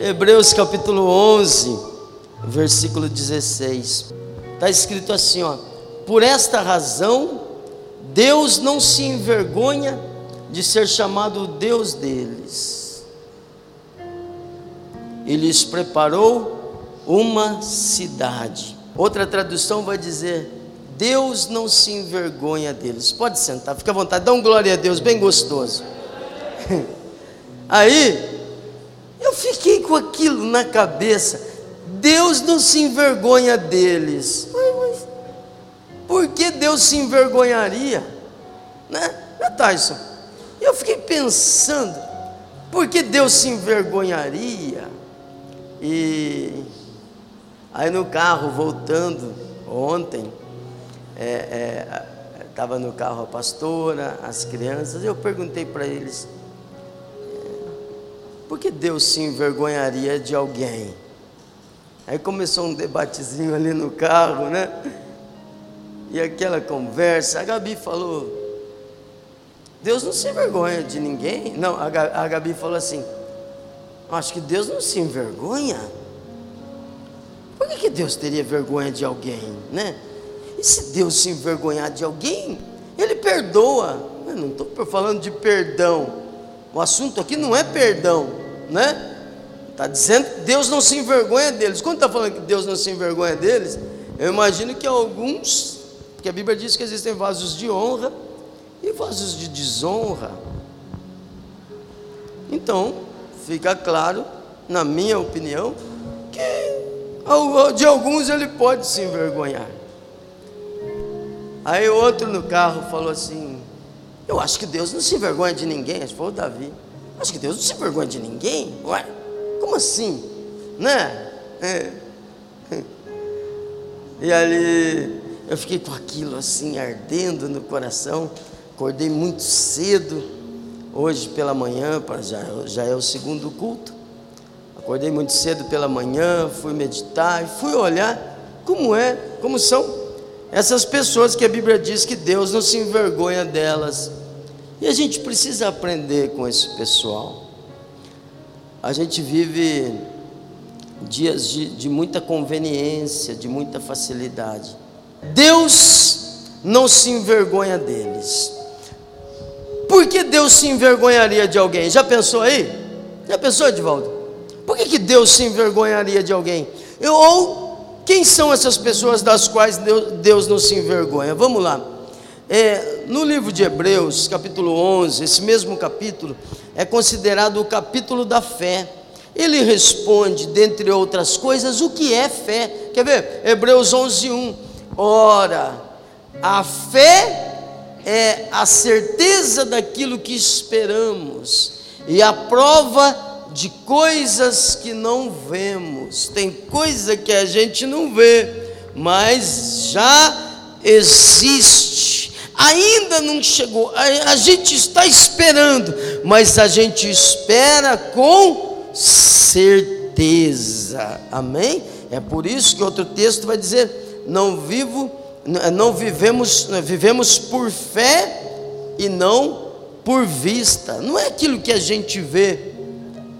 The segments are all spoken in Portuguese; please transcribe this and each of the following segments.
Hebreus capítulo 11, versículo 16. Está escrito assim, ó: Por esta razão Deus não se envergonha de ser chamado Deus deles. E lhes preparou uma cidade. Outra tradução vai dizer: Deus não se envergonha deles. Pode sentar, fica à vontade, dá um glória a Deus, bem gostoso. Aí, eu fiquei com aquilo na cabeça. Deus não se envergonha deles. Mas, por que Deus se envergonharia? Né, né Tyson? Eu fiquei pensando, por que Deus se envergonharia? E aí no carro, voltando, ontem, estava é, é, no carro a pastora, as crianças, eu perguntei para eles, por que Deus se envergonharia de alguém? Aí começou um debatezinho ali no carro, né? E aquela conversa, a Gabi falou: Deus não se envergonha de ninguém. Não, a Gabi falou assim: Acho que Deus não se envergonha. Por que, que Deus teria vergonha de alguém, né? E se Deus se envergonhar de alguém, Ele perdoa. Eu não estou falando de perdão. O assunto aqui não é perdão, né? Está dizendo que Deus não se envergonha deles. Quando está falando que Deus não se envergonha deles, eu imagino que alguns, porque a Bíblia diz que existem vasos de honra e vasos de desonra. Então, fica claro, na minha opinião, que de alguns ele pode se envergonhar. Aí outro no carro falou assim: eu acho que Deus não se envergonha de ninguém. Acho foi o Davi. Acho que Deus não se envergonha de ninguém. Ué, como assim? Né? É. E ali eu fiquei com aquilo assim ardendo no coração. Acordei muito cedo, hoje pela manhã, já, já é o segundo culto. Acordei muito cedo pela manhã, fui meditar e fui olhar como é, como são essas pessoas que a Bíblia diz que Deus não se envergonha delas. E a gente precisa aprender com esse pessoal. A gente vive dias de, de muita conveniência, de muita facilidade. Deus não se envergonha deles. Por que Deus se envergonharia de alguém? Já pensou aí? Já pensou, Edvaldo? Por que, que Deus se envergonharia de alguém? Eu, ou quem são essas pessoas das quais Deus, Deus não se envergonha? Vamos lá. É, no livro de Hebreus, capítulo 11, esse mesmo capítulo é considerado o capítulo da fé. Ele responde, dentre outras coisas, o que é fé. Quer ver? Hebreus 11, 1. Ora, a fé é a certeza daquilo que esperamos e a prova de coisas que não vemos. Tem coisa que a gente não vê, mas já existe ainda não chegou, a, a gente está esperando, mas a gente espera com certeza, amém? É por isso que outro texto vai dizer: não vivo, não vivemos, vivemos por fé e não por vista. Não é aquilo que a gente vê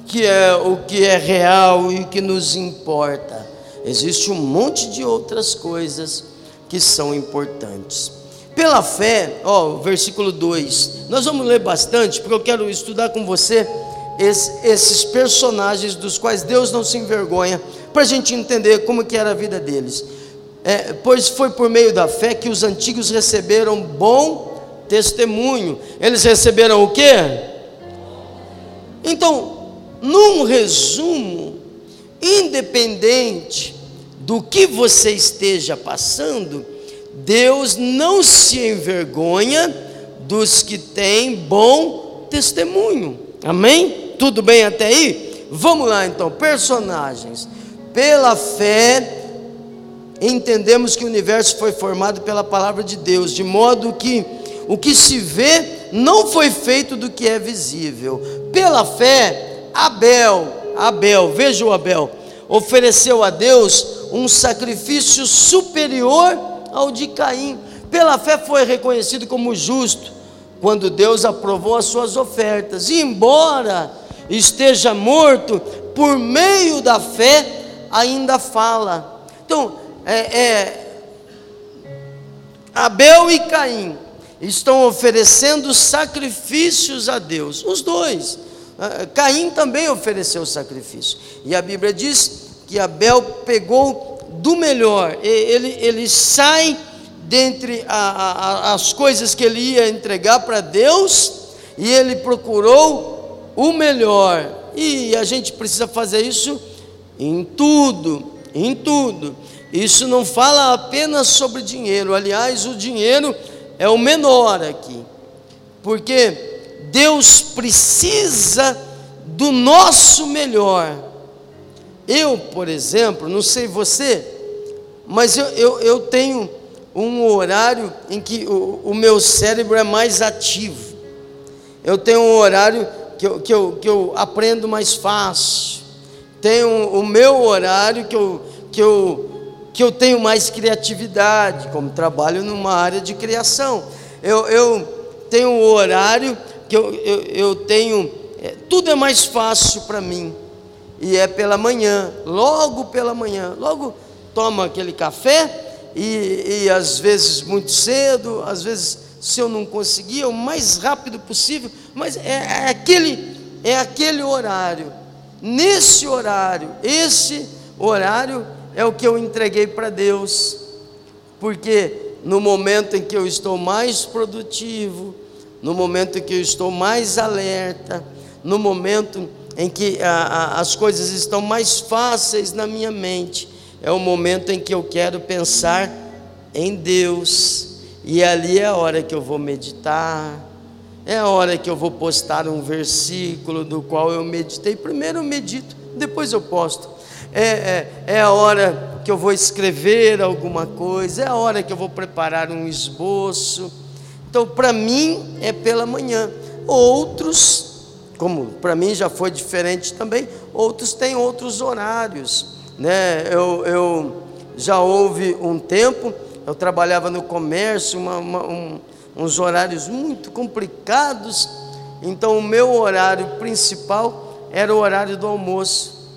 que é o que é real e o que nos importa. Existe um monte de outras coisas que são importantes. Pela fé, ó, versículo 2. Nós vamos ler bastante, porque eu quero estudar com você esses personagens dos quais Deus não se envergonha, para a gente entender como que era a vida deles. É, pois foi por meio da fé que os antigos receberam bom testemunho. Eles receberam o quê? Então, num resumo, independente do que você esteja passando, Deus não se envergonha dos que têm bom testemunho. Amém? Tudo bem até aí? Vamos lá então, personagens. Pela fé, entendemos que o universo foi formado pela palavra de Deus, de modo que o que se vê não foi feito do que é visível. Pela fé, Abel, Abel, veja o Abel, ofereceu a Deus um sacrifício superior ao de Caim. Pela fé foi reconhecido como justo quando Deus aprovou as suas ofertas. E embora esteja morto, por meio da fé, ainda fala. Então, é, é, Abel e Caim estão oferecendo sacrifícios a Deus, os dois. Ah, Caim também ofereceu sacrifício, e a Bíblia diz que Abel pegou do melhor, ele, ele sai dentre a, a, as coisas que ele ia entregar para Deus, e ele procurou o melhor, e a gente precisa fazer isso em tudo, em tudo. Isso não fala apenas sobre dinheiro, aliás, o dinheiro é o menor aqui, porque Deus precisa do nosso melhor. Eu, por exemplo, não sei você, mas eu, eu, eu tenho um horário em que o, o, meu cérebro é mais ativo. Eu tenho um horário que eu, que eu, que eu aprendo mais fácil. Tenho o meu horário que eu, que eu que eu tenho mais criatividade, como trabalho numa área de criação. Eu, eu tenho um horário que eu, eu, eu tenho, é, tudo é mais fácil para mim, e é pela manhã, logo pela manhã, logo toma aquele café, e, e às vezes muito cedo, às vezes se eu não conseguir, o mais rápido possível, mas é, é aquele, é aquele horário, nesse horário, esse horário é o que eu entreguei para Deus, porque no momento em que eu estou mais produtivo, no momento em que eu estou mais alerta, no momento em que a, a, as coisas estão mais fáceis na minha mente, é o momento em que eu quero pensar em Deus, e ali é a hora que eu vou meditar, é a hora que eu vou postar um versículo do qual eu meditei. Primeiro eu medito, depois eu posto é, é, é a hora que eu vou escrever alguma coisa, é a hora que eu vou preparar um esboço. Então, para mim, é pela manhã. Outros, como para mim já foi diferente também, outros têm outros horários. Né? Eu, eu já houve um tempo, eu trabalhava no comércio, uma, uma, um, uns horários muito complicados, então o meu horário principal era o horário do almoço.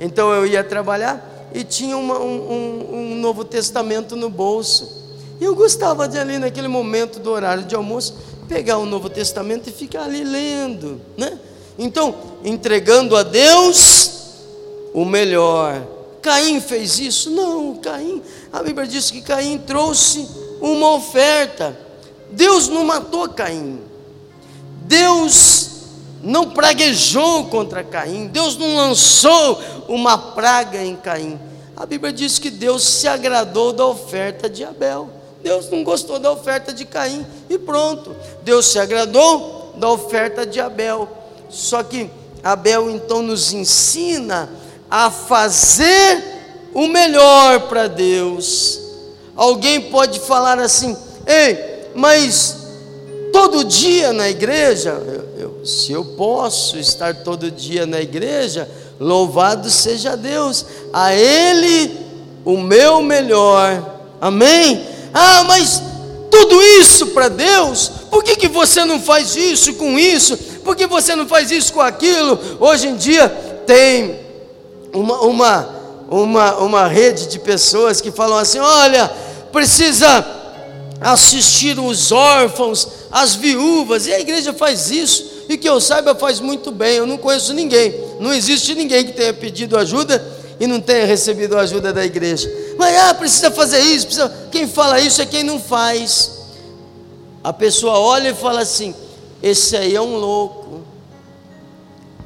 Então eu ia trabalhar e tinha uma, um, um, um Novo Testamento no bolso. E eu gostava de ali naquele momento do horário de almoço pegar o Novo Testamento e ficar ali lendo, né? Então, entregando a Deus o melhor. Caim fez isso? Não, Caim, a Bíblia diz que Caim trouxe uma oferta. Deus não matou Caim. Deus não praguejou contra Caim, Deus não lançou uma praga em Caim. A Bíblia diz que Deus se agradou da oferta de Abel. Deus não gostou da oferta de Caim e pronto. Deus se agradou da oferta de Abel. Só que Abel então nos ensina a fazer o melhor para Deus. Alguém pode falar assim: "Ei, mas todo dia na igreja, eu, eu, se eu posso estar todo dia na igreja, louvado seja Deus, a Ele o meu melhor, amém? Ah, mas tudo isso para Deus, por que, que você não faz isso com isso? Por que você não faz isso com aquilo? Hoje em dia tem uma, uma, uma, uma rede de pessoas que falam assim: olha, precisa assistir os órfãos, as viúvas, e a igreja faz isso, e que eu saiba faz muito bem, eu não conheço ninguém, não existe ninguém que tenha pedido ajuda e não tenha recebido a ajuda da igreja. Mas ah, precisa fazer isso, precisa... quem fala isso é quem não faz. A pessoa olha e fala assim: esse aí é um louco.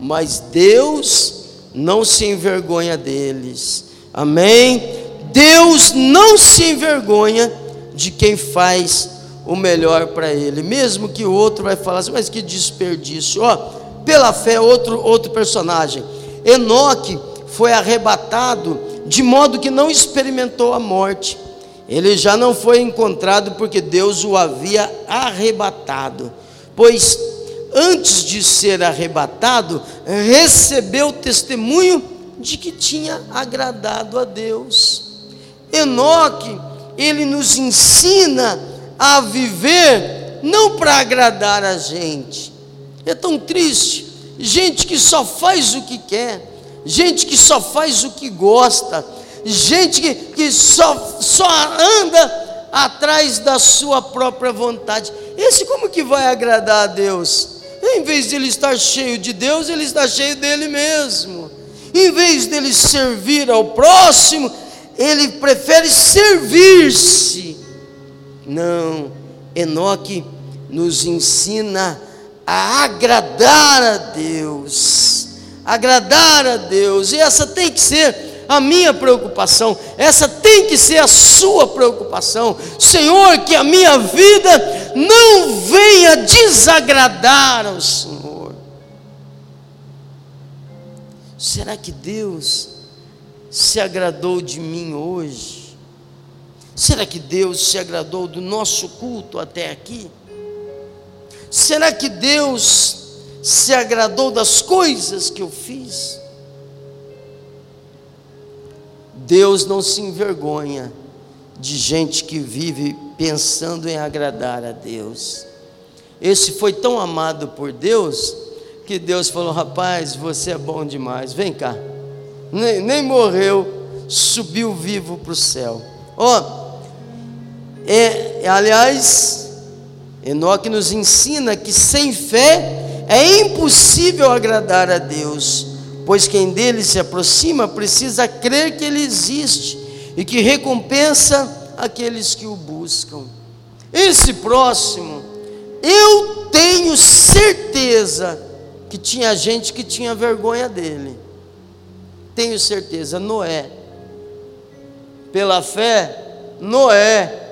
Mas Deus não se envergonha deles. Amém? Deus não se envergonha de quem faz o melhor para ele, mesmo que o outro vai falar assim, mas que desperdício. Ó, pela fé, outro, outro personagem. Enoque foi arrebatado de modo que não experimentou a morte. Ele já não foi encontrado porque Deus o havia arrebatado. Pois antes de ser arrebatado, recebeu testemunho de que tinha agradado a Deus. Enoque ele nos ensina a viver não para agradar a gente. É tão triste, gente que só faz o que quer, gente que só faz o que gosta, gente que, que só, só anda atrás da sua própria vontade. Esse como que vai agradar a Deus? Em vez de ele estar cheio de Deus, ele está cheio dele mesmo. Em vez dele servir ao próximo, ele prefere servir-se. Não, Enoque nos ensina a agradar a Deus. Agradar a Deus, e essa tem que ser a minha preocupação, essa tem que ser a sua preocupação. Senhor, que a minha vida não venha desagradar ao Senhor. Será que Deus se agradou de mim hoje? Será que Deus se agradou do nosso culto até aqui? Será que Deus se agradou das coisas que eu fiz? Deus não se envergonha de gente que vive pensando em agradar a Deus. Esse foi tão amado por Deus que Deus falou: Rapaz, você é bom demais, vem cá. Nem, nem morreu, subiu vivo para o céu. Ó, oh, é, aliás, Enoque nos ensina que sem fé é impossível agradar a Deus, pois quem dele se aproxima precisa crer que ele existe e que recompensa aqueles que o buscam. Esse próximo, eu tenho certeza que tinha gente que tinha vergonha dele. Tenho certeza, Noé. Pela fé, Noé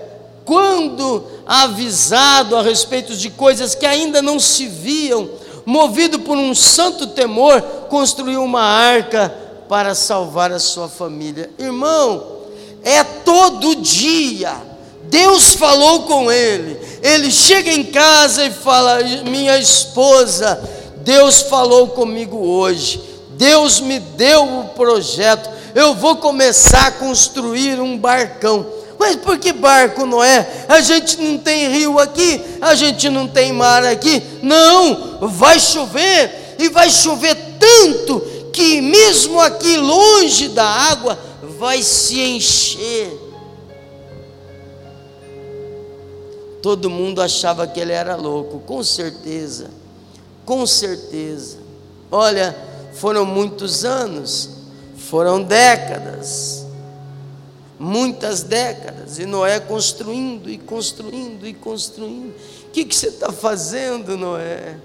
quando avisado a respeito de coisas que ainda não se viam, movido por um santo temor, construiu uma arca para salvar a sua família. Irmão, é todo dia. Deus falou com ele. Ele chega em casa e fala: Minha esposa, Deus falou comigo hoje. Deus me deu o projeto. Eu vou começar a construir um barcão. Mas por que barco, Noé? A gente não tem rio aqui, a gente não tem mar aqui. Não, vai chover, e vai chover tanto que mesmo aqui longe da água vai se encher. Todo mundo achava que ele era louco, com certeza, com certeza. Olha, foram muitos anos, foram décadas muitas décadas, e Noé construindo e construindo e construindo. O que, que você está fazendo, Noé?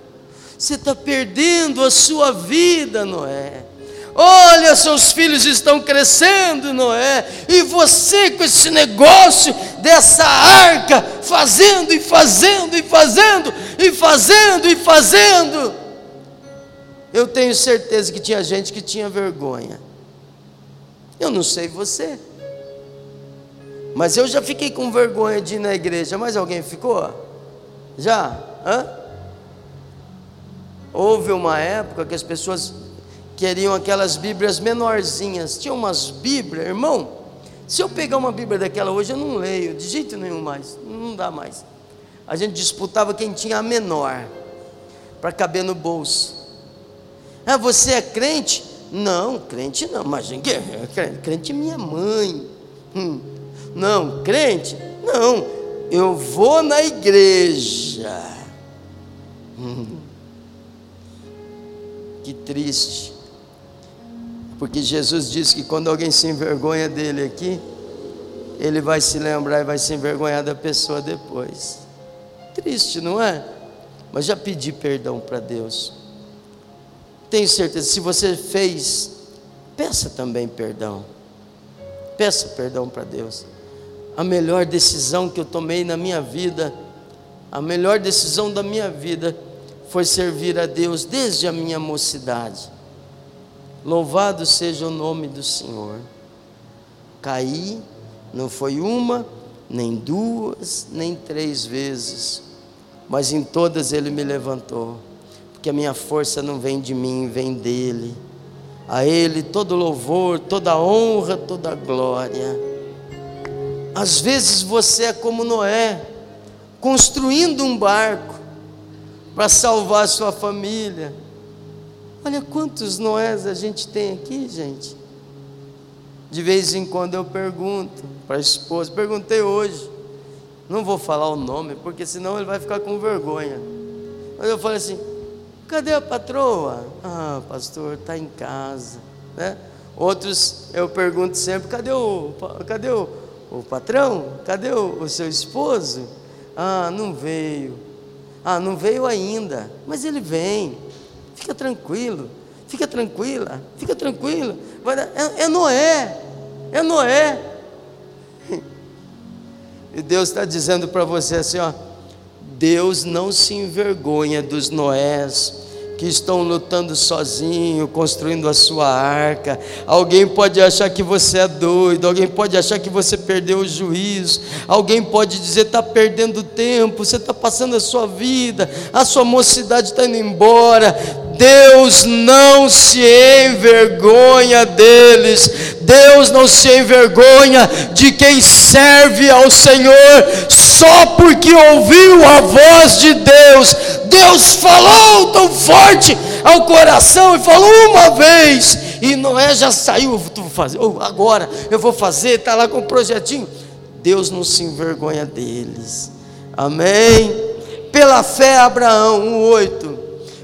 Você está perdendo a sua vida, Noé. Olha, seus filhos estão crescendo, Noé, e você com esse negócio dessa arca, fazendo e fazendo e fazendo e fazendo e fazendo. Eu tenho certeza que tinha gente que tinha vergonha. Eu não sei você. Mas eu já fiquei com vergonha de ir na igreja. Mas alguém ficou? Já? Hã? Houve uma época que as pessoas queriam aquelas Bíblias menorzinhas. Tinha umas Bíblias, irmão. Se eu pegar uma Bíblia daquela hoje, eu não leio, de jeito nenhum mais. Não dá mais. A gente disputava quem tinha a menor, para caber no bolso. Ah, você é crente? Não, crente não, mas crente é minha mãe. Hum. Não, crente? Não, eu vou na igreja. Hum. Que triste. Porque Jesus disse que quando alguém se envergonha dele aqui, ele vai se lembrar e vai se envergonhar da pessoa depois. Triste, não é? Mas já pedi perdão para Deus. Tenho certeza, se você fez, peça também perdão. Peça perdão para Deus a melhor decisão que eu tomei na minha vida, a melhor decisão da minha vida foi servir a Deus desde a minha mocidade. Louvado seja o nome do Senhor. Caí, não foi uma, nem duas, nem três vezes, mas em todas Ele me levantou, porque a minha força não vem de mim, vem dEle. A Ele todo louvor, toda honra, toda glória. Às vezes você é como Noé, construindo um barco para salvar sua família. Olha quantos Noés a gente tem aqui, gente. De vez em quando eu pergunto para a esposa, perguntei hoje, não vou falar o nome, porque senão ele vai ficar com vergonha. Mas eu falei assim: cadê a patroa? Ah, pastor, está em casa. Né? Outros eu pergunto sempre: cadê o, cadê o, o patrão? Cadê o, o seu esposo? Ah, não veio. Ah, não veio ainda, mas ele vem. Fica tranquilo, fica tranquila, fica tranquila. É, é Noé, é Noé. E Deus está dizendo para você assim: ó, Deus não se envergonha dos Noés que estão lutando sozinho, construindo a sua arca. Alguém pode achar que você é doido, alguém pode achar que você perdeu o juízo, alguém pode dizer está perdendo tempo, você está passando a sua vida, a sua mocidade está indo embora. Deus não se envergonha deles, Deus não se envergonha de quem serve ao Senhor só porque ouviu a voz de Deus. Deus falou tão forte ao coração e falou uma vez, e Noé já saiu, vou fazer, agora eu vou fazer, está lá com o projetinho. Deus não se envergonha deles, amém? Pela fé, Abraão, 8.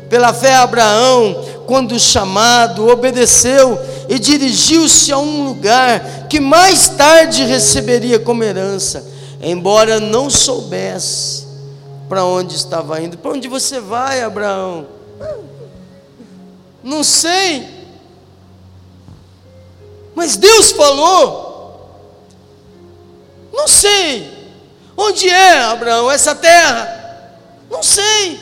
Pela fé, Abraão, quando chamado, obedeceu e dirigiu-se a um lugar que mais tarde receberia como herança, embora não soubesse para onde estava indo. Para onde você vai, Abraão? Não sei. Mas Deus falou. Não sei. Onde é, Abraão, essa terra? Não sei.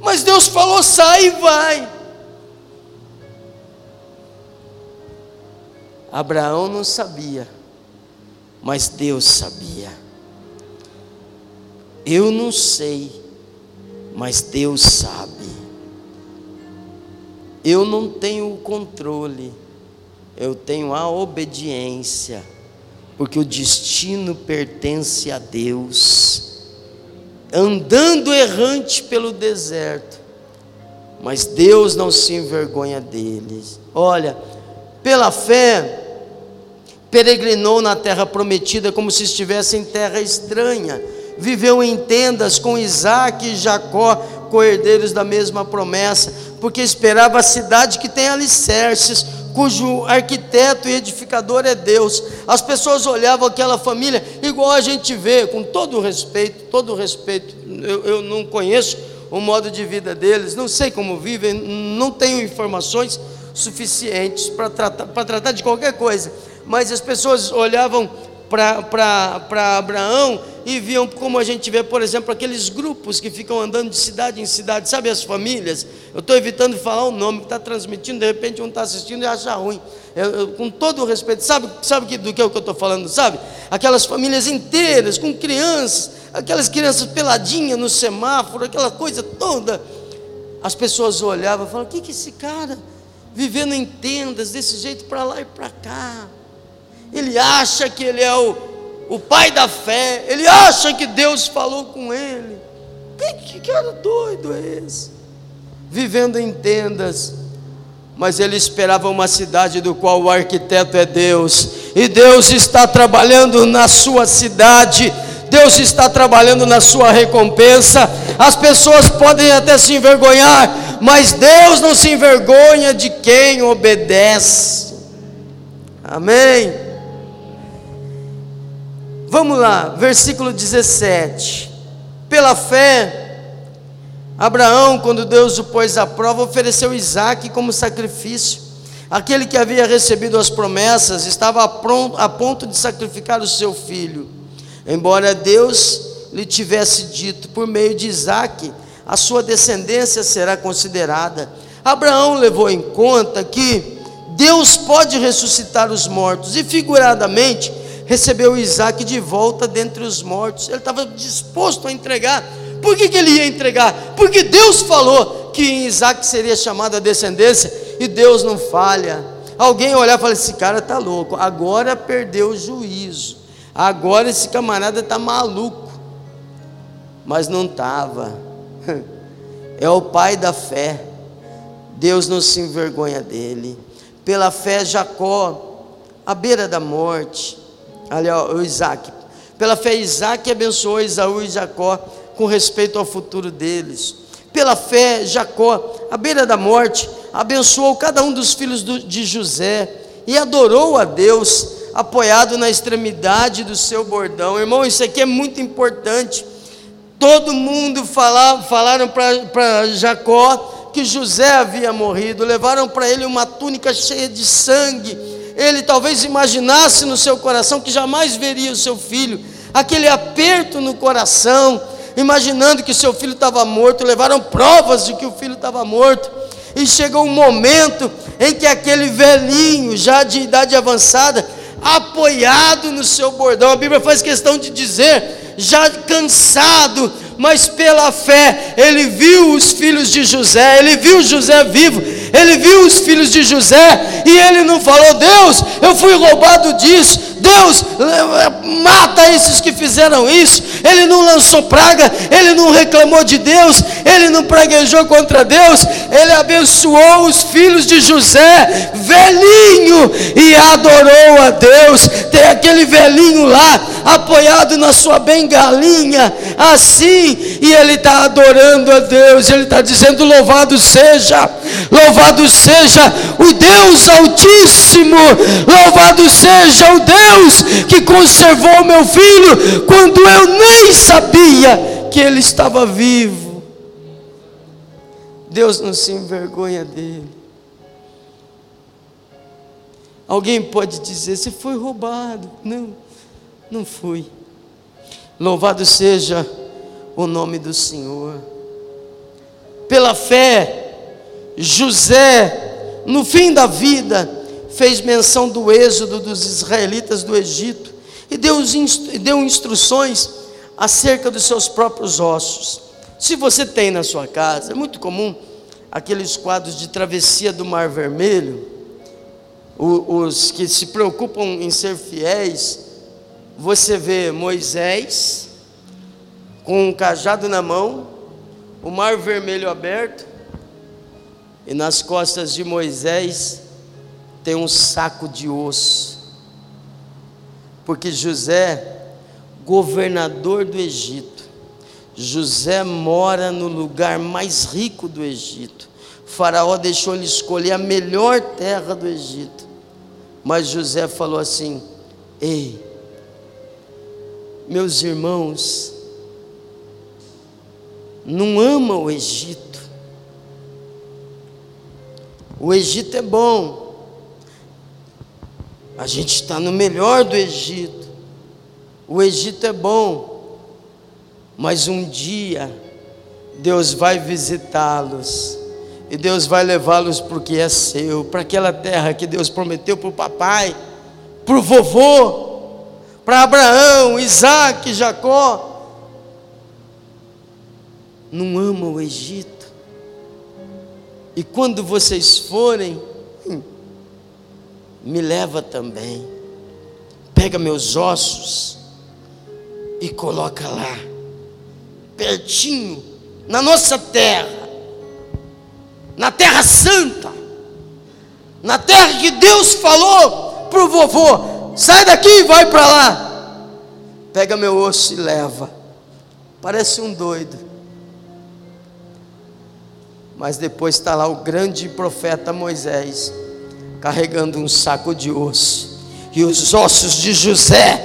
Mas Deus falou: sai e vai. Abraão não sabia, mas Deus sabia. Eu não sei, mas Deus sabe. Eu não tenho o controle, eu tenho a obediência, porque o destino pertence a Deus andando errante pelo deserto, mas Deus não se envergonha deles. Olha, pela fé, peregrinou na terra prometida como se estivesse em terra estranha, viveu em tendas com Isaac e Jacó, co-herdeiros da mesma promessa, porque esperava a cidade que tem alicerces, cujo arquiteto e edificador é Deus. As pessoas olhavam aquela família igual a gente vê, com todo respeito, todo respeito. Eu, eu não conheço o modo de vida deles, não sei como vivem, não tenho informações suficientes para tratar, tratar de qualquer coisa. Mas as pessoas olhavam para Abraão e viam como a gente vê, por exemplo, aqueles grupos que ficam andando de cidade em cidade, sabe as famílias? Eu estou evitando falar o nome que está transmitindo, de repente um está assistindo e acha ruim. Eu, eu, com todo o respeito, sabe, sabe que, do que é o que eu estou falando, sabe? Aquelas famílias inteiras, com crianças, aquelas crianças peladinhas no semáforo, aquela coisa toda. As pessoas olhavam e falavam: o que, que esse cara vivendo em tendas desse jeito para lá e para cá? Ele acha que ele é o o pai da fé, ele acha que Deus falou com ele. Que, que cara doido é esse? Vivendo em tendas, mas ele esperava uma cidade do qual o arquiteto é Deus, e Deus está trabalhando na sua cidade. Deus está trabalhando na sua recompensa. As pessoas podem até se envergonhar, mas Deus não se envergonha de quem obedece. Amém. Vamos lá, versículo 17. Pela fé, Abraão, quando Deus o pôs à prova, ofereceu Isaac como sacrifício. Aquele que havia recebido as promessas estava a ponto de sacrificar o seu filho. Embora Deus lhe tivesse dito, por meio de Isaac, a sua descendência será considerada. Abraão levou em conta que Deus pode ressuscitar os mortos, e figuradamente, recebeu Isaac de volta dentre os mortos. Ele estava disposto a entregar. Por que, que ele ia entregar? Porque Deus falou que em Isaac seria chamada a descendência e Deus não falha. Alguém olhar e falar: esse cara está louco, agora perdeu o juízo, agora esse camarada está maluco. Mas não estava. É o pai da fé. Deus não se envergonha dele. Pela fé, Jacó, à beira da morte, ó, o Isaac. Pela fé, Isaac abençoou Esaú e Jacó com respeito ao futuro deles. Pela fé, Jacó, à beira da morte, abençoou cada um dos filhos de José e adorou a Deus, apoiado na extremidade do seu bordão. Irmão, isso aqui é muito importante. Todo mundo fala, falaram para Jacó que José havia morrido, levaram para ele uma túnica cheia de sangue. Ele talvez imaginasse no seu coração que jamais veria o seu filho, aquele aperto no coração, imaginando que seu filho estava morto, levaram provas de que o filho estava morto. E chegou um momento em que aquele velhinho, já de idade avançada, apoiado no seu bordão, a Bíblia faz questão de dizer, já cansado, mas pela fé ele viu os filhos de José, ele viu José vivo, ele viu os filhos de José e ele não falou: Deus, eu fui roubado disso, Deus, mata esses que fizeram isso. Ele não lançou praga, ele não reclamou de Deus, ele não praguejou contra Deus, ele abençoou os filhos de José, velhinho, e adorou a Deus. Tem aquele velhinho lá, apoiado na sua bengalinha, assim, e ele está adorando a Deus, ele está dizendo: Louvado seja, louvado seja o Deus Altíssimo, louvado seja o Deus que conservou meu filho quando eu nem sabia que ele estava vivo. Deus não se envergonha dele. Alguém pode dizer: Você foi roubado. Não, não fui. Louvado seja o nome do Senhor. Pela fé, José, no fim da vida, fez menção do êxodo dos israelitas do Egito e deu, deu instruções acerca dos seus próprios ossos. Se você tem na sua casa, é muito comum aqueles quadros de travessia do Mar Vermelho, os que se preocupam em ser fiéis, você vê Moisés com um cajado na mão, o Mar Vermelho aberto, e nas costas de Moisés tem um saco de osso. Porque José, governador do Egito, José mora no lugar mais rico do Egito. faraó deixou ele escolher a melhor terra do Egito. Mas José falou assim: Ei, meus irmãos, não amam o Egito. O Egito é bom, a gente está no melhor do Egito. O Egito é bom, mas um dia Deus vai visitá-los. E Deus vai levá-los para o que é seu, para aquela terra que Deus prometeu para o papai, para o vovô, para Abraão, Isaac, Jacó. Não ama o Egito. E quando vocês forem, me leva também. Pega meus ossos e coloca lá, pertinho, na nossa terra, na terra santa, na terra que Deus falou para o vovô: sai daqui e vai para lá. Pega meu osso e leva. Parece um doido. Mas depois está lá o grande profeta Moisés carregando um saco de osso, e os ossos de José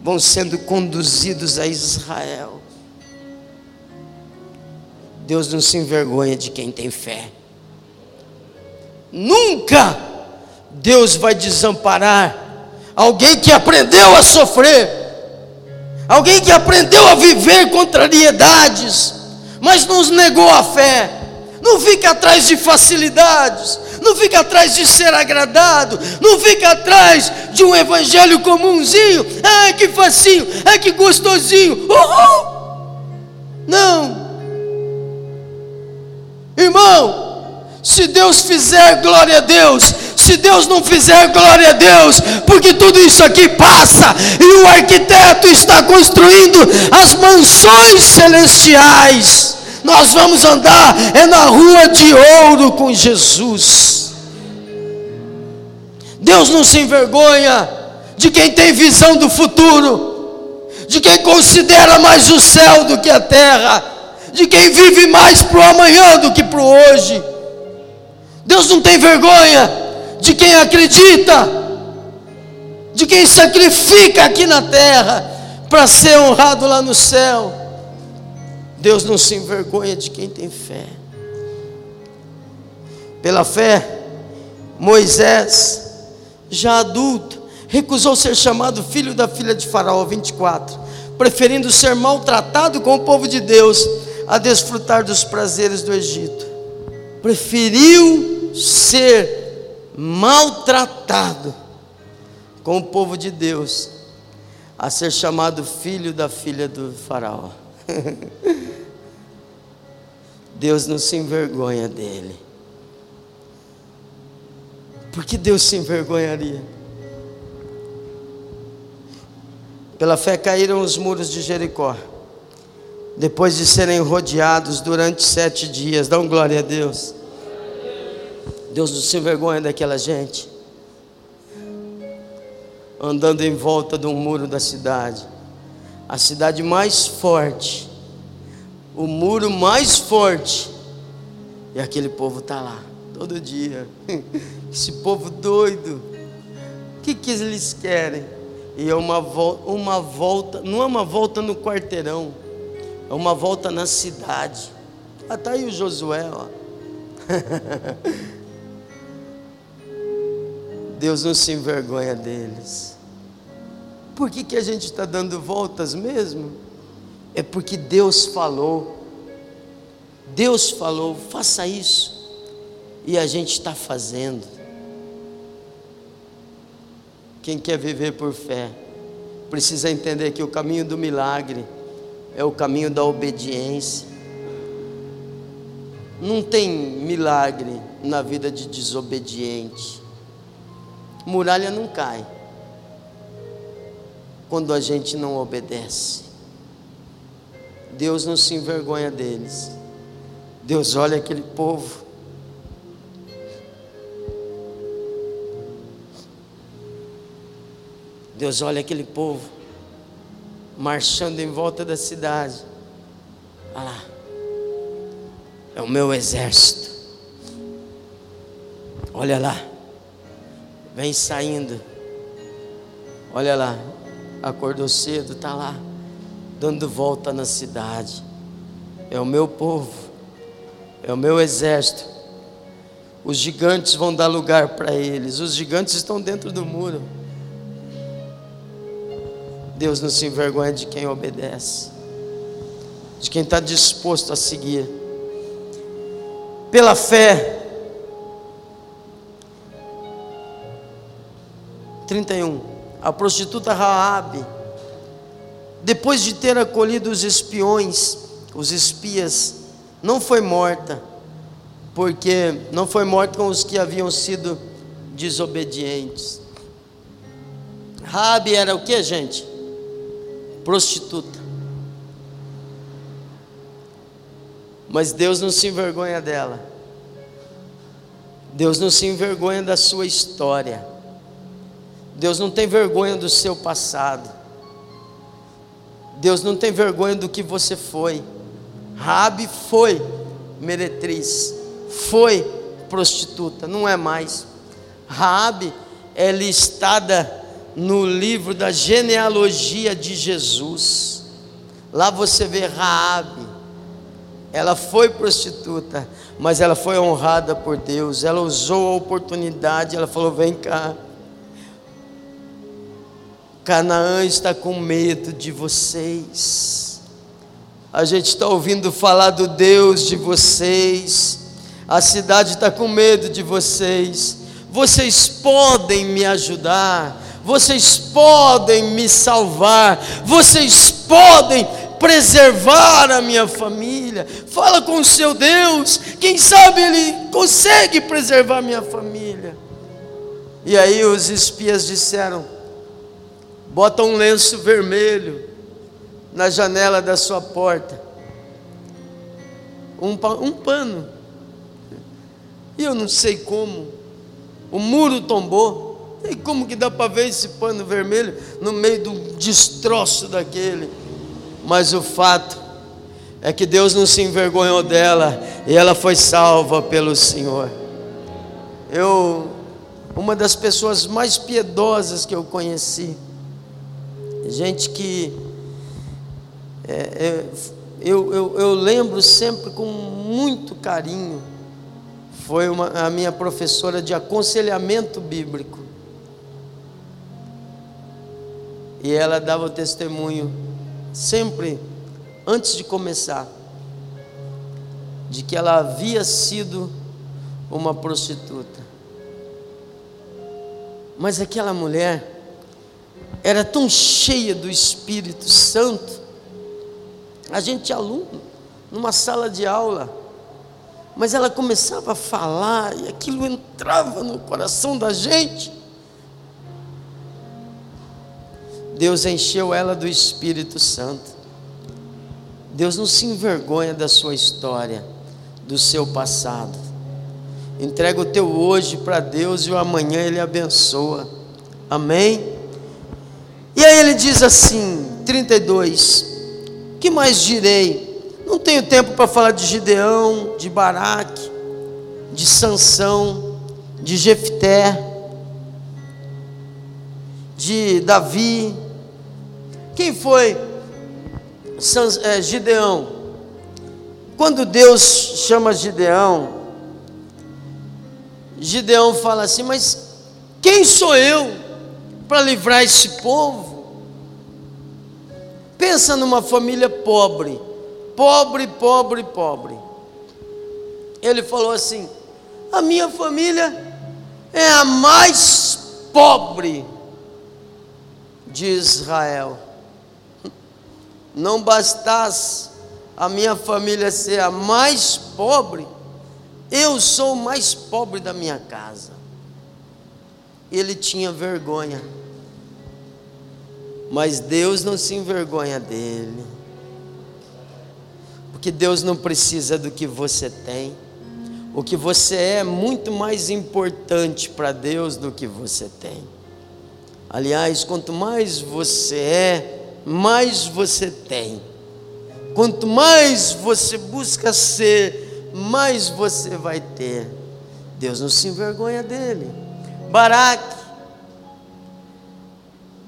vão sendo conduzidos a Israel. Deus não se envergonha de quem tem fé. Nunca Deus vai desamparar alguém que aprendeu a sofrer, alguém que aprendeu a viver contrariedades, mas nos negou a fé. Não fica atrás de facilidades, não fica atrás de ser agradado, não fica atrás de um evangelho comunzinho, ai que facinho, ai que gostosinho, uhul. Não, irmão, se Deus fizer, glória a Deus, se Deus não fizer, glória a Deus, porque tudo isso aqui passa e o arquiteto está construindo as mansões celestiais Nós vamos andar é na rua de ouro com Jesus. Deus não se envergonha de quem tem visão do futuro, de quem considera mais o céu do que a terra, de quem vive mais para o amanhã do que para o hoje. Deus não tem vergonha de quem acredita, de quem sacrifica aqui na terra para ser honrado lá no céu. Deus não se envergonha de quem tem fé. Pela fé, Moisés, já adulto, recusou ser chamado filho da filha de Faraó 24, preferindo ser maltratado com o povo de Deus a desfrutar dos prazeres do Egito. Preferiu ser maltratado com o povo de Deus a ser chamado filho da filha do Faraó. Deus não se envergonha dele. Por que Deus se envergonharia? Pela fé caíram os muros de Jericó, depois de serem rodeados durante sete dias. Dão glória a Deus. Deus não se envergonha daquela gente, andando em volta de um muro da cidade, a cidade mais forte, o muro mais forte, e aquele povo está lá, todo dia. Esse povo doido, o que, que eles querem? E é uma, uma volta, não é uma volta no quarteirão, é uma volta na cidade. Ah, tá aí o Josué, ó. Deus não se envergonha deles. Por que, que a gente está dando voltas mesmo? É porque Deus falou. Deus falou, faça isso. E a gente está fazendo. Quem quer viver por fé precisa entender que o caminho do milagre é o caminho da obediência. Não tem milagre na vida de desobediente. Muralha não cai quando a gente não obedece. Deus não se envergonha deles. Deus olha aquele povo Deus olha aquele povo marchando em volta da cidade. Olha lá. É o meu exército. Olha lá. Vem saindo. Olha lá. Acordou cedo, está lá. Dando volta na cidade. É o meu povo. É o meu exército. Os gigantes vão dar lugar para eles. Os gigantes estão dentro do muro. Deus não se envergonha de quem obedece, de quem está disposto a seguir. Pela fé. 31. A prostituta Raabe, depois de ter acolhido os espiões, os espias, não foi morta, porque não foi morta com os que haviam sido desobedientes. Raabe era o que, gente? prostituta. Mas Deus não se envergonha dela. Deus não se envergonha da sua história. Deus não tem vergonha do seu passado. Deus não tem vergonha do que você foi. Rabi foi meretriz, foi prostituta, não é mais. Rabi é listada no livro da genealogia de Jesus. Lá você vê Raabe. Ela foi prostituta, mas ela foi honrada por Deus. Ela usou a oportunidade, ela falou: "Vem cá. Canaã está com medo de vocês. A gente está ouvindo falar do Deus de vocês. A cidade está com medo de vocês. Vocês podem me ajudar vocês podem me salvar, vocês podem preservar a minha família. Fala com o seu Deus, quem sabe Ele consegue preservar a minha família. E aí os espias disseram: bota um lenço vermelho na janela da sua porta. um, um pano. E eu não sei como. O muro tombou. E como que dá para ver esse pano vermelho no meio do destroço daquele? Mas o fato é que Deus não se envergonhou dela e ela foi salva pelo Senhor. Eu, uma das pessoas mais piedosas que eu conheci, gente que é, é, eu, eu, eu lembro sempre com muito carinho, foi uma, a minha professora de aconselhamento bíblico. E ela dava o testemunho sempre antes de começar, de que ela havia sido uma prostituta. Mas aquela mulher era tão cheia do Espírito Santo, a gente aluno, numa sala de aula, mas ela começava a falar e aquilo entrava no coração da gente. Deus encheu ela do Espírito Santo. Deus não se envergonha da sua história, do seu passado. Entrega o teu hoje para Deus e o amanhã Ele abençoa. Amém? E aí ele diz assim, 32: Que mais direi? Não tenho tempo para falar de Gideão, de Baraque, de Sansão, de Jefté, de Davi. Quem foi é, Gideão, quando Deus chama Gideão, Gideão fala assim: Mas quem sou eu para livrar esse povo? Pensa numa família pobre, pobre, pobre, pobre. Ele falou assim: A minha família é a mais pobre de Israel não bastasse a minha família ser a mais pobre, eu sou o mais pobre da minha casa. Ele tinha vergonha, mas Deus não se envergonha dele, porque Deus não precisa do que você tem. O que você é é muito mais importante para Deus do que você tem. Aliás, quanto mais você é, mais você tem. Quanto mais você busca ser, mais você vai ter. Deus não se envergonha dele. Baraque.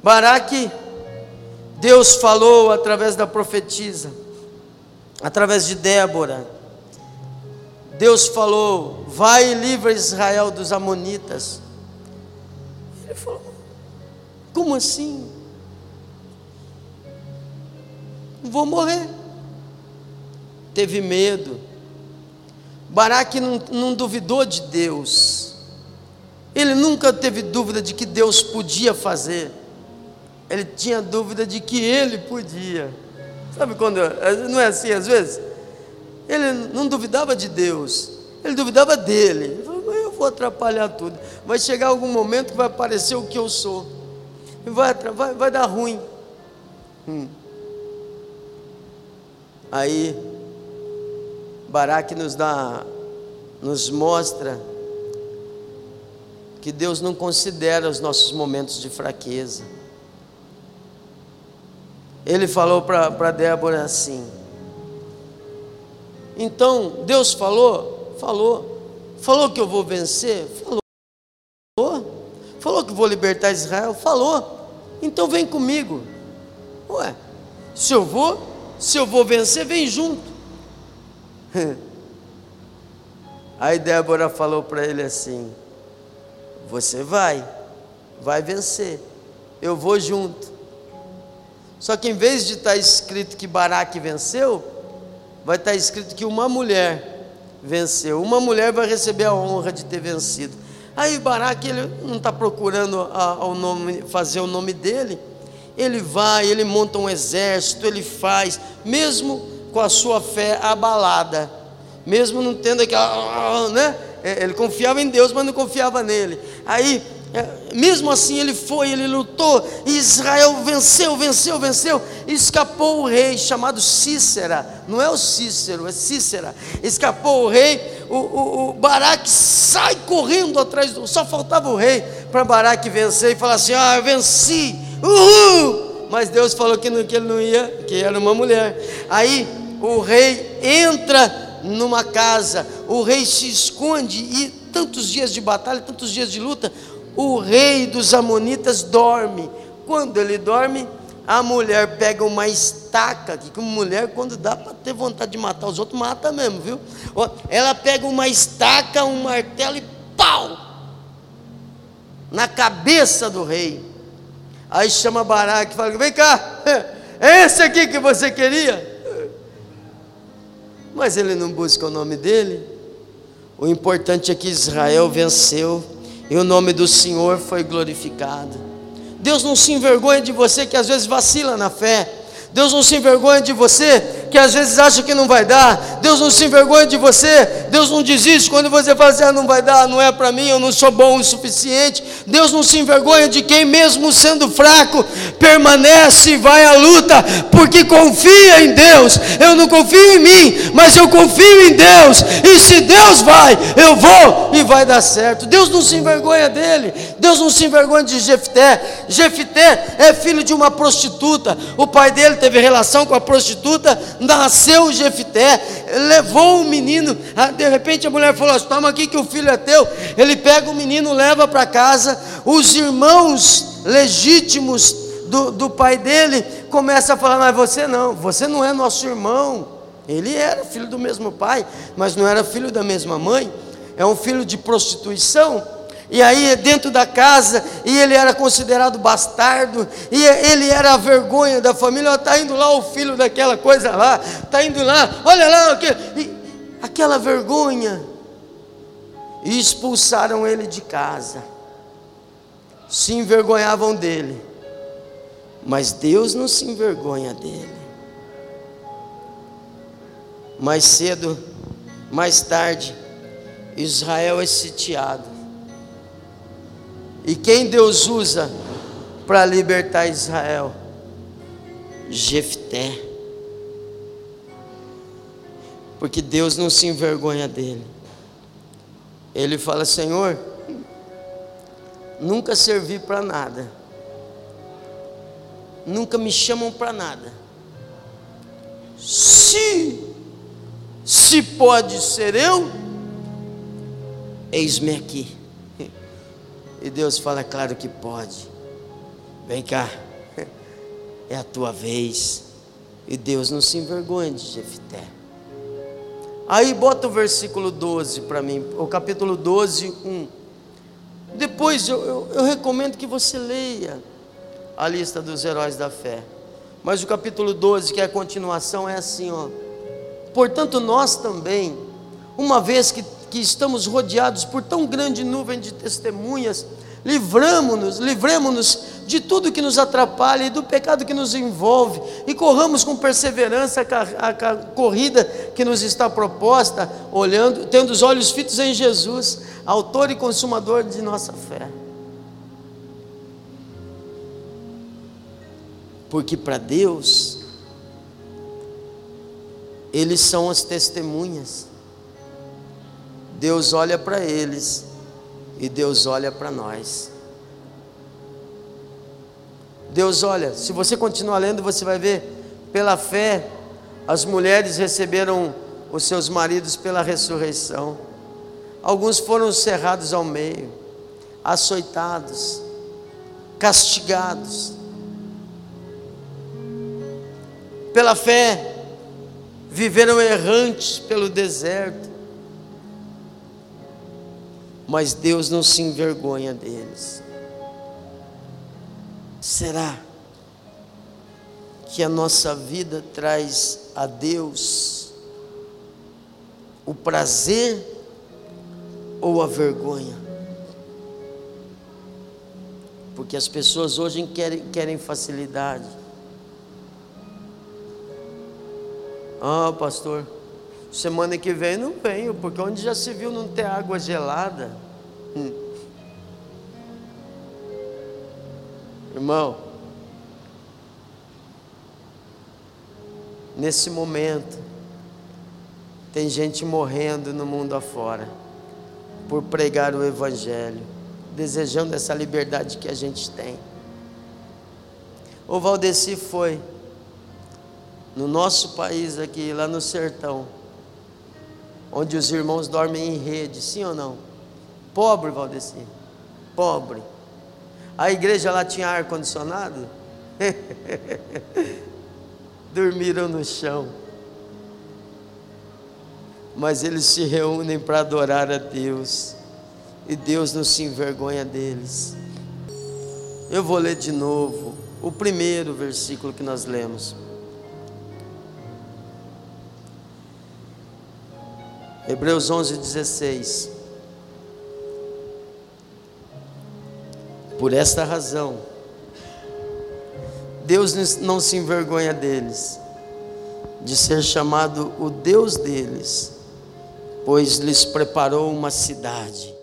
Baraque, Deus falou através da profetisa, através de Débora. Deus falou: vai e livra Israel dos Amonitas. Ele falou: como assim? vou morrer. Teve medo. Baraque não, não duvidou de Deus. Ele nunca teve dúvida de que Deus podia fazer. Ele tinha dúvida de que ele podia. Sabe quando. Não é assim às vezes? Ele não duvidava de Deus. Ele duvidava dele. Ele falou, eu vou atrapalhar tudo. Vai chegar algum momento que vai aparecer o que eu sou. Vai, vai, vai dar ruim. Hum. Aí Baraque nos dá, nos mostra que Deus não considera os nossos momentos de fraqueza. Ele falou para Débora assim. Então, Deus falou? Falou. Falou que eu vou vencer? Falou. Falou que vou libertar Israel? Falou. Então vem comigo. Ué, se eu vou, se eu vou vencer, vem junto. Aí Débora falou para ele assim: Você vai, vai vencer, eu vou junto. Só que em vez de estar tá escrito que Baraque venceu, vai estar tá escrito que uma mulher venceu. Uma mulher vai receber a honra de ter vencido. Aí Baraque ele não está procurando a, a, nome, fazer o nome dele, ele vai, ele monta um exército, ele faz, mesmo com a sua fé abalada, mesmo não tendo aquela, né? É, ele confiava em Deus, mas não confiava nele. Aí mesmo assim ele foi, ele lutou, e Israel venceu, venceu, venceu, escapou o rei chamado Cícera, não é o Cícero, é Cícera, escapou o rei, o, o, o Baraque sai correndo atrás do, só faltava o rei para Baraque vencer e falar assim: ah, eu venci, uhul! Mas Deus falou que, não, que ele não ia, que era uma mulher. Aí o rei entra numa casa, o rei se esconde e tantos dias de batalha, tantos dias de luta, o rei dos Amonitas dorme. Quando ele dorme, a mulher pega uma estaca, que como mulher, quando dá para ter vontade de matar os outros, mata mesmo, viu? Ela pega uma estaca, um martelo e pau! Na cabeça do rei. Aí chama Baraque e fala: Vem cá, é esse aqui que você queria? Mas ele não busca o nome dele. O importante é que Israel venceu e o nome do Senhor foi glorificado. Deus não se envergonha de você que às vezes vacila na fé. Deus não se envergonha de você que às vezes acha que não vai dar. Deus não se envergonha de você. Deus não desiste quando você fala assim: ah, não vai dar, não é para mim, eu não sou bom o suficiente. Deus não se envergonha de quem, mesmo sendo fraco, permanece e vai à luta, porque confia em Deus. Eu não confio em mim, mas eu confio em Deus. E se Deus vai, eu vou e vai dar certo. Deus não se envergonha dele. Deus não se envergonha de Jefté. Jefté é filho de uma prostituta. O pai dele teve relação com a prostituta nasceu Jefité, levou o menino, ah, de repente a mulher falou: toma aqui que o filho é teu. Ele pega o menino, leva para casa, os irmãos legítimos do, do pai dele começam a falar: mas você não, você não é nosso irmão. Ele era filho do mesmo pai, mas não era filho da mesma mãe, é um filho de prostituição e aí dentro da casa, e ele era considerado bastardo, e ele era a vergonha da família, está indo lá o filho daquela coisa lá, está indo lá, olha lá, e, aquela vergonha, e expulsaram ele de casa, se envergonhavam dele, mas Deus não se envergonha dele. Mais cedo, mais tarde, Israel é sitiado. E quem Deus usa para libertar Israel? Jefté. Porque Deus não se envergonha dele. Ele fala: Senhor, nunca servi para nada. Nunca me chamam para nada. Se se pode ser eu, eis-me aqui. E Deus fala, claro que pode. Vem cá, é a tua vez. E Deus não se envergonha de Jefté. Aí bota o versículo 12 para mim, o capítulo 12, 1. Depois eu, eu, eu recomendo que você leia a lista dos heróis da fé. Mas o capítulo 12, que é a continuação, é assim, ó. Portanto, nós também, uma vez que que estamos rodeados por tão grande nuvem de testemunhas, livramos-nos, livremos-nos de tudo que nos atrapalha e do pecado que nos envolve, e corramos com perseverança a, a, a corrida que nos está proposta, olhando, tendo os olhos fitos em Jesus, autor e consumador de nossa fé. Porque para Deus, eles são as testemunhas. Deus olha para eles e Deus olha para nós. Deus olha, se você continuar lendo, você vai ver, pela fé, as mulheres receberam os seus maridos pela ressurreição. Alguns foram cerrados ao meio, açoitados, castigados. Pela fé, viveram errantes pelo deserto mas Deus não se envergonha deles. Será que a nossa vida traz a Deus o prazer ou a vergonha? Porque as pessoas hoje querem, querem facilidade. Ah, pastor, Semana que vem não venho, porque onde já se viu não ter água gelada. Hum. Irmão, nesse momento, tem gente morrendo no mundo afora por pregar o Evangelho, desejando essa liberdade que a gente tem. O Valdeci foi no nosso país aqui, lá no sertão, onde os irmãos dormem em rede, sim ou não? Pobre, Valdeci, pobre. A igreja lá tinha ar condicionado? Dormiram no chão. Mas eles se reúnem para adorar a Deus. E Deus não se envergonha deles. Eu vou ler de novo o primeiro versículo que nós lemos. Hebreus 11, 16. Por esta razão, Deus não se envergonha deles, de ser chamado o Deus deles, pois lhes preparou uma cidade.